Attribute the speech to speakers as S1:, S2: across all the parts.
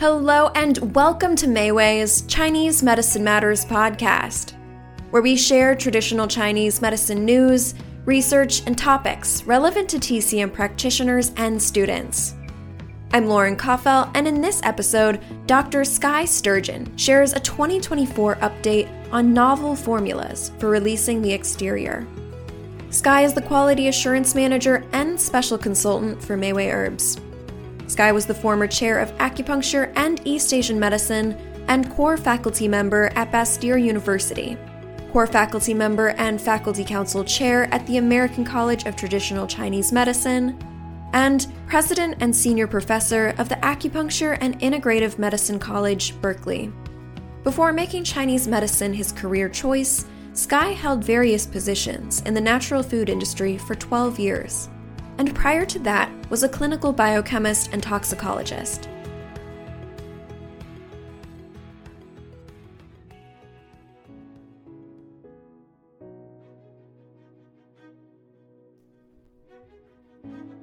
S1: Hello, and welcome to Mayway's Chinese Medicine Matters podcast, where we share traditional Chinese medicine news, research, and topics relevant to TCM practitioners and students. I'm Lauren Koffel, and in this episode, Dr. Skye Sturgeon shares a 2024 update on novel formulas for releasing the exterior. Skye is the Quality Assurance Manager and Special Consultant for Mayway Herbs. Skye was the former chair of acupuncture and East Asian medicine and core faculty member at Bastyr University, core faculty member and faculty council chair at the American College of Traditional Chinese Medicine, and president and senior professor of the Acupuncture and Integrative Medicine College, Berkeley. Before making Chinese medicine his career choice, Skye held various positions in the natural food industry for 12 years, and prior to that was a clinical biochemist and toxicologist.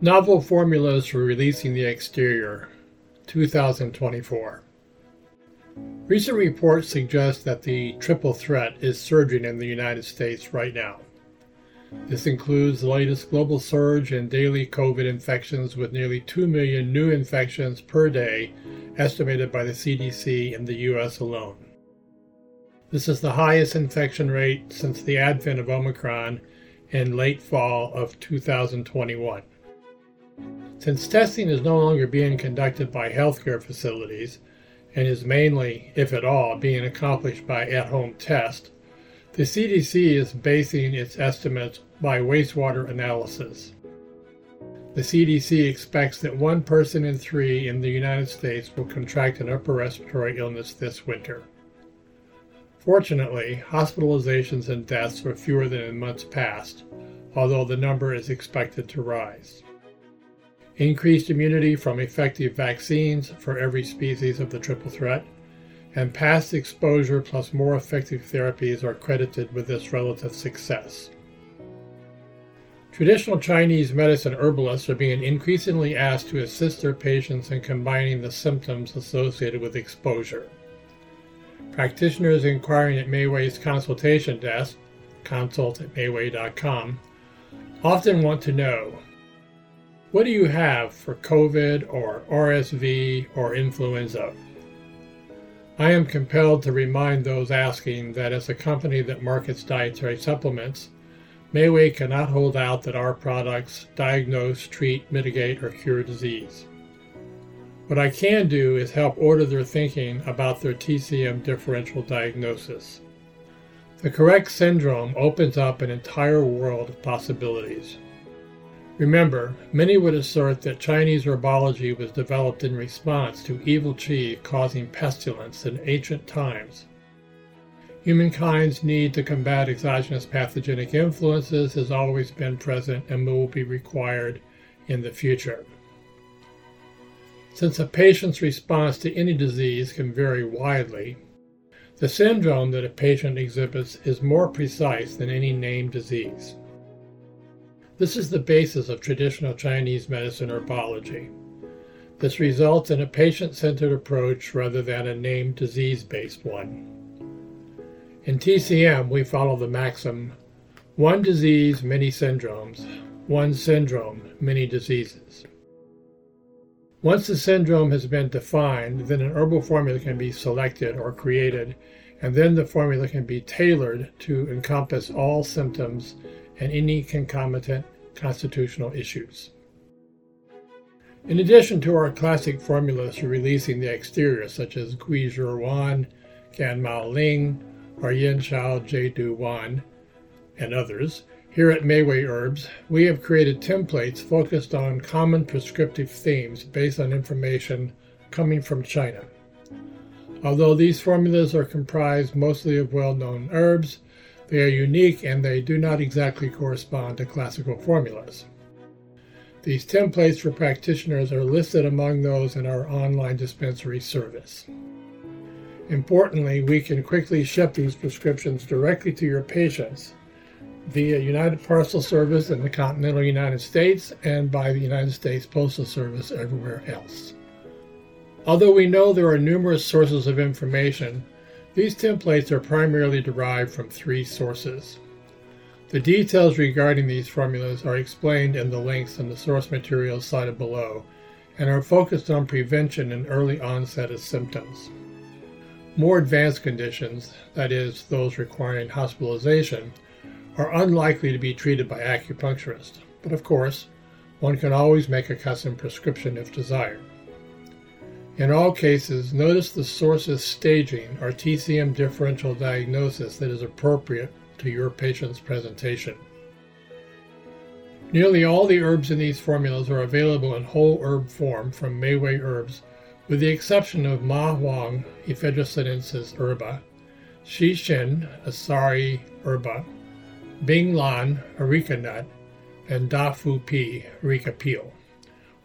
S2: Novel Formulas for Releasing the Exterior, 2024. Recent reports suggest that the triple threat is surging in the United States right now. This includes the latest global surge in daily COVID infections with nearly 2 million new infections per day, estimated by the CDC in the US alone. This is the highest infection rate since the advent of Omicron in late fall of 2021. Since testing is no longer being conducted by healthcare facilities, and is mainly, if at all, being accomplished by at home test, the CDC is basing its estimates by wastewater analysis. The CDC expects that one person in three in the United States will contract an upper respiratory illness this winter. Fortunately, hospitalizations and deaths were fewer than in months past, although the number is expected to rise. Increased immunity from effective vaccines for every species of the triple threat, and past exposure plus more effective therapies are credited with this relative success. Traditional Chinese medicine herbalists are being increasingly asked to assist their patients in combining the symptoms associated with exposure. Practitioners inquiring at Mayway's consultation desk, consult at mayway.com, often want to know what do you have for COVID or RSV or influenza? I am compelled to remind those asking that as a company that markets dietary supplements, Mayway cannot hold out that our products diagnose, treat, mitigate, or cure disease. What I can do is help order their thinking about their TCM differential diagnosis. The correct syndrome opens up an entire world of possibilities. Remember, many would assert that Chinese herbology was developed in response to evil qi causing pestilence in ancient times. Humankind's need to combat exogenous pathogenic influences has always been present and will be required in the future. Since a patient's response to any disease can vary widely, the syndrome that a patient exhibits is more precise than any named disease. This is the basis of traditional Chinese medicine herbology. This results in a patient centered approach rather than a named disease based one. In TCM, we follow the maxim one disease, many syndromes, one syndrome, many diseases. Once the syndrome has been defined, then an herbal formula can be selected or created, and then the formula can be tailored to encompass all symptoms and any concomitant constitutional issues. In addition to our classic formulas for releasing the exterior, such as Gui Zhi Wan, Gan Mao Ling, or Yin Chao Jie Du Wan, and others, here at Mayway Herbs, we have created templates focused on common prescriptive themes based on information coming from China. Although these formulas are comprised mostly of well known herbs, they are unique and they do not exactly correspond to classical formulas. These templates for practitioners are listed among those in our online dispensary service. Importantly, we can quickly ship these prescriptions directly to your patients via United Parcel Service in the continental United States and by the United States Postal Service everywhere else. Although we know there are numerous sources of information, these templates are primarily derived from three sources. The details regarding these formulas are explained in the links in the source materials cited below and are focused on prevention and early onset of symptoms. More advanced conditions, that is, those requiring hospitalization, are unlikely to be treated by acupuncturists, but of course, one can always make a custom prescription if desired. In all cases, notice the source's staging or TCM differential diagnosis that is appropriate to your patient's presentation. Nearly all the herbs in these formulas are available in whole herb form from Mayway Herbs, with the exception of Ma Huang Ephedra sinensis herba, Xi Xin Asari herba, Bing Lang areca nut, and Da Fu Pi areca peel,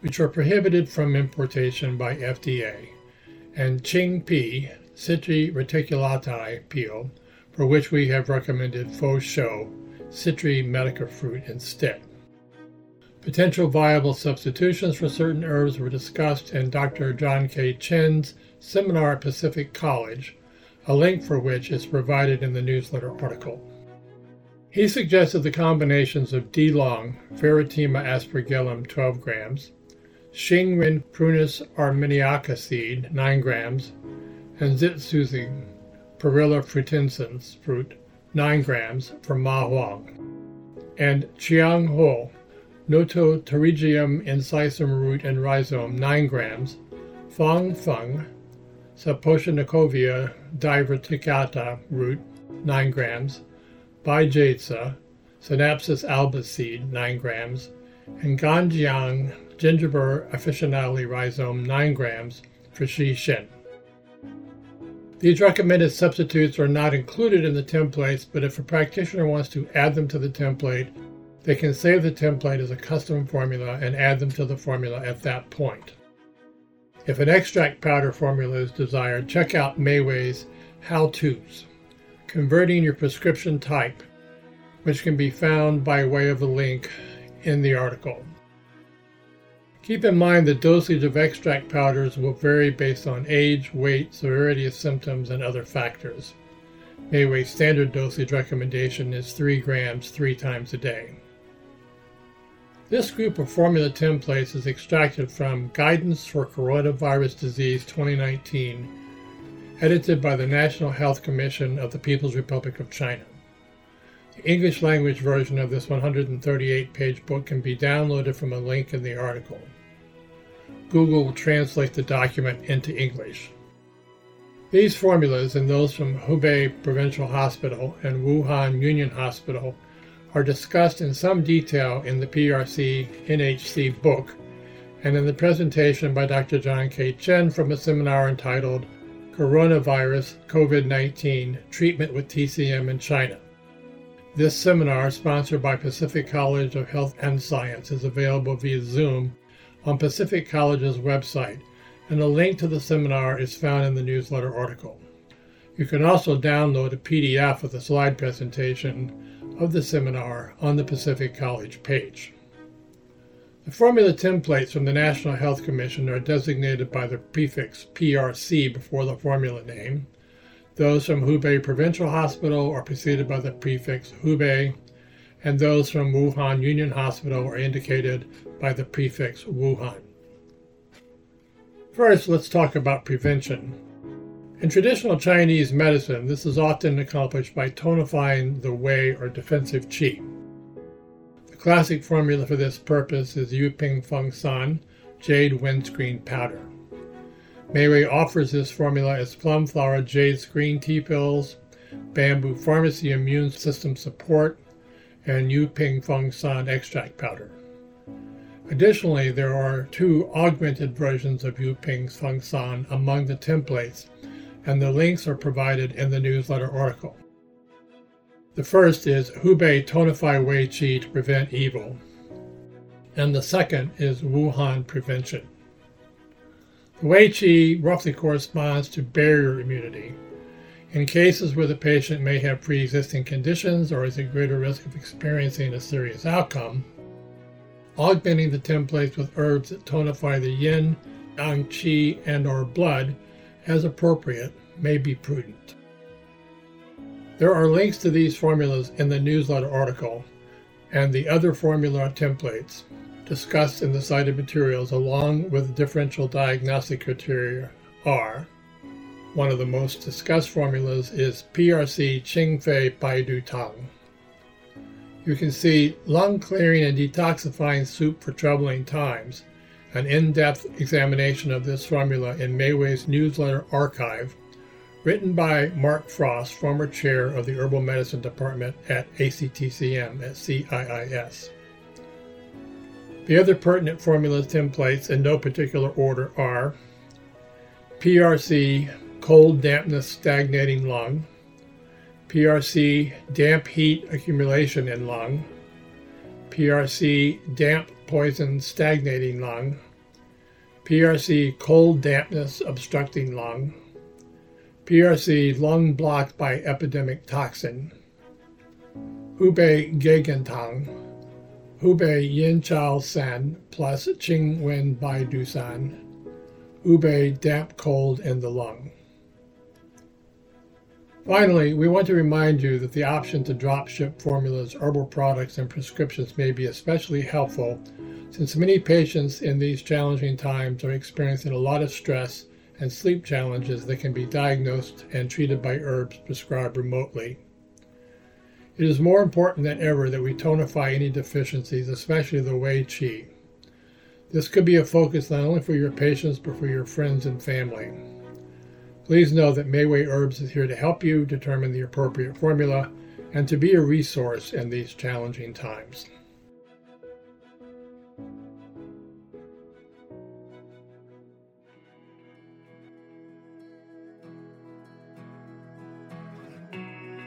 S2: which are prohibited from importation by FDA, and Qing Pi Citri reticulata peel, for which we have recommended Fo Shou Citri medica fruit instead. Potential viable substitutions for certain herbs were discussed in Dr. John K. Chen's seminar at Pacific College, a link for which is provided in the newsletter article. He suggested the combinations of Di Long, Pheretima aspergillum 12 grams, Xingren prunus armeniaca seed 9 grams, and Zi Su Zi Perilla frutescens fruit 9 grams from Ma Huang, and Qiang Huo Notopterygium incisum root and rhizome 9 grams, Fang Feng, Saposhnikovia divaricata root 9 grams, Bijatsa, Sinapis albus seed 9 grams, and Ganjiang Zingiber officinale rhizome 9 grams for Xi Xin. These recommended substitutes are not included in the templates, but if a practitioner wants to add them to the template, they can save the template as a custom formula and add them to the formula at that point. If an extract powder formula is desired, check out Mayway's How To's, Converting Your Prescription Type, which can be found by way of a link in the article. Keep in mind the dosage of extract powders will vary based on age, weight, severity of symptoms, and other factors. Mayway's standard dosage recommendation is 3 grams three times a day. This group of formula templates is extracted from Guidance for Coronavirus Disease 2019, edited by the National Health Commission of the People's Republic of China. The English language version of this 138 page book can be downloaded from a link in the article. Google will translate the document into English. These formulas and those from Hubei Provincial Hospital and Wuhan Union Hospital are discussed in some detail in the PRC NHC book and in the presentation by Dr. John K. Chen from a seminar entitled Coronavirus COVID 19 Treatment with TCM in China. This seminar, sponsored by Pacific College of Health and Science, is available via Zoom on Pacific College's website, and a link to the seminar is found in the newsletter article. You can also download a PDF of the slide presentation of the seminar on the Pacific College page. The formula templates from the National Health Commission are designated by the prefix PRC before the formula name. Those from Hubei Provincial Hospital are preceded by the prefix Hubei, and those from Wuhan Union Hospital are indicated by the prefix Wuhan. First, let's talk about prevention. In traditional Chinese medicine, this is often accomplished by tonifying the wei or defensive qi. The classic formula for this purpose is Yu Ping Feng San Jade Windscreen Powder. Mayway offers this formula as plum flower jade screen tea pills, bamboo pharmacy immune system support, and Yu Ping Feng San extract powder. Additionally, there are two augmented versions of Yu Ping Feng San among the templates and the links are provided in the newsletter article. The first is Hubei Tonify Wei Qi to prevent evil, and the second is Wuhan prevention. The Wei Qi roughly corresponds to barrier immunity. In cases where the patient may have pre existing conditions or is at greater risk of experiencing a serious outcome, augmenting the templates with herbs that tonify the yin, yang, qi and or blood as appropriate may be prudent. There are links to these formulas in the newsletter article and the other formula templates discussed in the cited materials along with differential diagnostic criteria are one of the most discussed formulas is PRC Qingfei Baidu Tang. You can see lung clearing and detoxifying soup for troubling times, an in-depth examination of this formula in Mayway's newsletter archive, written by Mark Frost, former chair of the Herbal Medicine Department at ACTCM at CIIS. The other pertinent formulas templates in no particular order are PRC cold dampness stagnating lung, PRC damp heat accumulation in lung, PRC damp poison stagnating lung, PRC cold dampness obstructing lung, PRC lung blocked by epidemic toxin, Hubei Gegentang, Hubei Yin Chao San plus Qing Wen Bai Du San, Hubei damp cold in the lung. Finally, we want to remind you that the option to drop ship formulas, herbal products, and prescriptions may be especially helpful since many patients in these challenging times are experiencing a lot of stress and sleep challenges that can be diagnosed and treated by herbs prescribed remotely. It is more important than ever that we tonify any deficiencies, especially the Wei Qi. This could be a focus not only for your patients but for your friends and family. Please know that Mayway Herbs is here to help you determine the appropriate formula and to be a resource in these challenging times.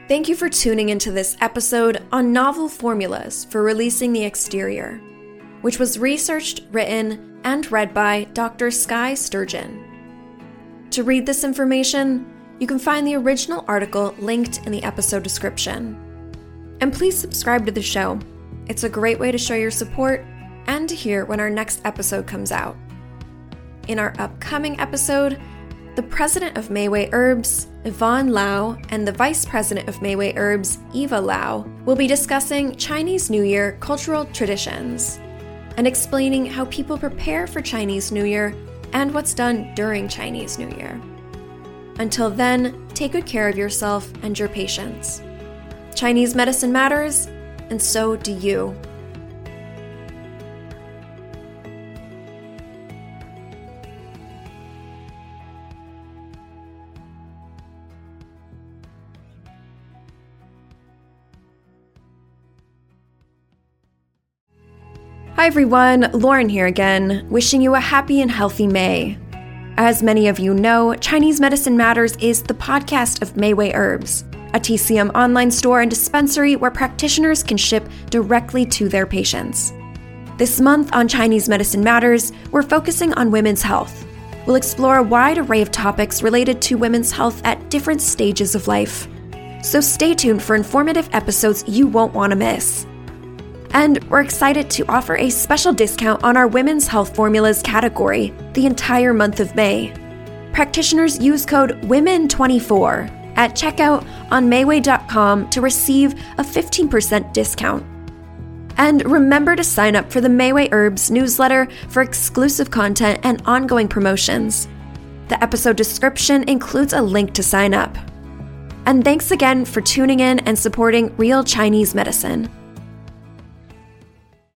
S1: Thank you for tuning into this episode on novel formulas for releasing the exterior, which was researched, written, and read by Dr. Skye Sturgeon. To read this information, you can find the original article linked in the episode description. And please subscribe to the show. It's a great way to show your support and to hear when our next episode comes out. In our upcoming episode, the president of Mayway Herbs, Yvonne Lau, and the vice president of Mayway Herbs, Eva Lau, will be discussing Chinese New Year cultural traditions and explaining how people prepare for Chinese New Year and what's done during Chinese New Year. Until then, take good care of yourself and your patients. Chinese medicine matters, and so do you. Hi everyone, Lauren here again, wishing you a happy and healthy May. As many of you know, Chinese Medicine Matters is the podcast of Mayway Herbs, a TCM online store and dispensary where practitioners can ship directly to their patients. This month on Chinese Medicine Matters, we're focusing on women's health. We'll explore a wide array of topics related to women's health at different stages of life. So stay tuned for informative episodes you won't want to miss. And we're excited to offer a special discount on our women's health formulas category the entire month of May. Practitioners use code WOMEN24 at checkout on Mayway.com to receive a 15% discount. And remember to sign up for the Mayway Herbs newsletter for exclusive content and ongoing promotions. The episode description includes a link to sign up. And thanks again for tuning in and supporting Real Chinese Medicine.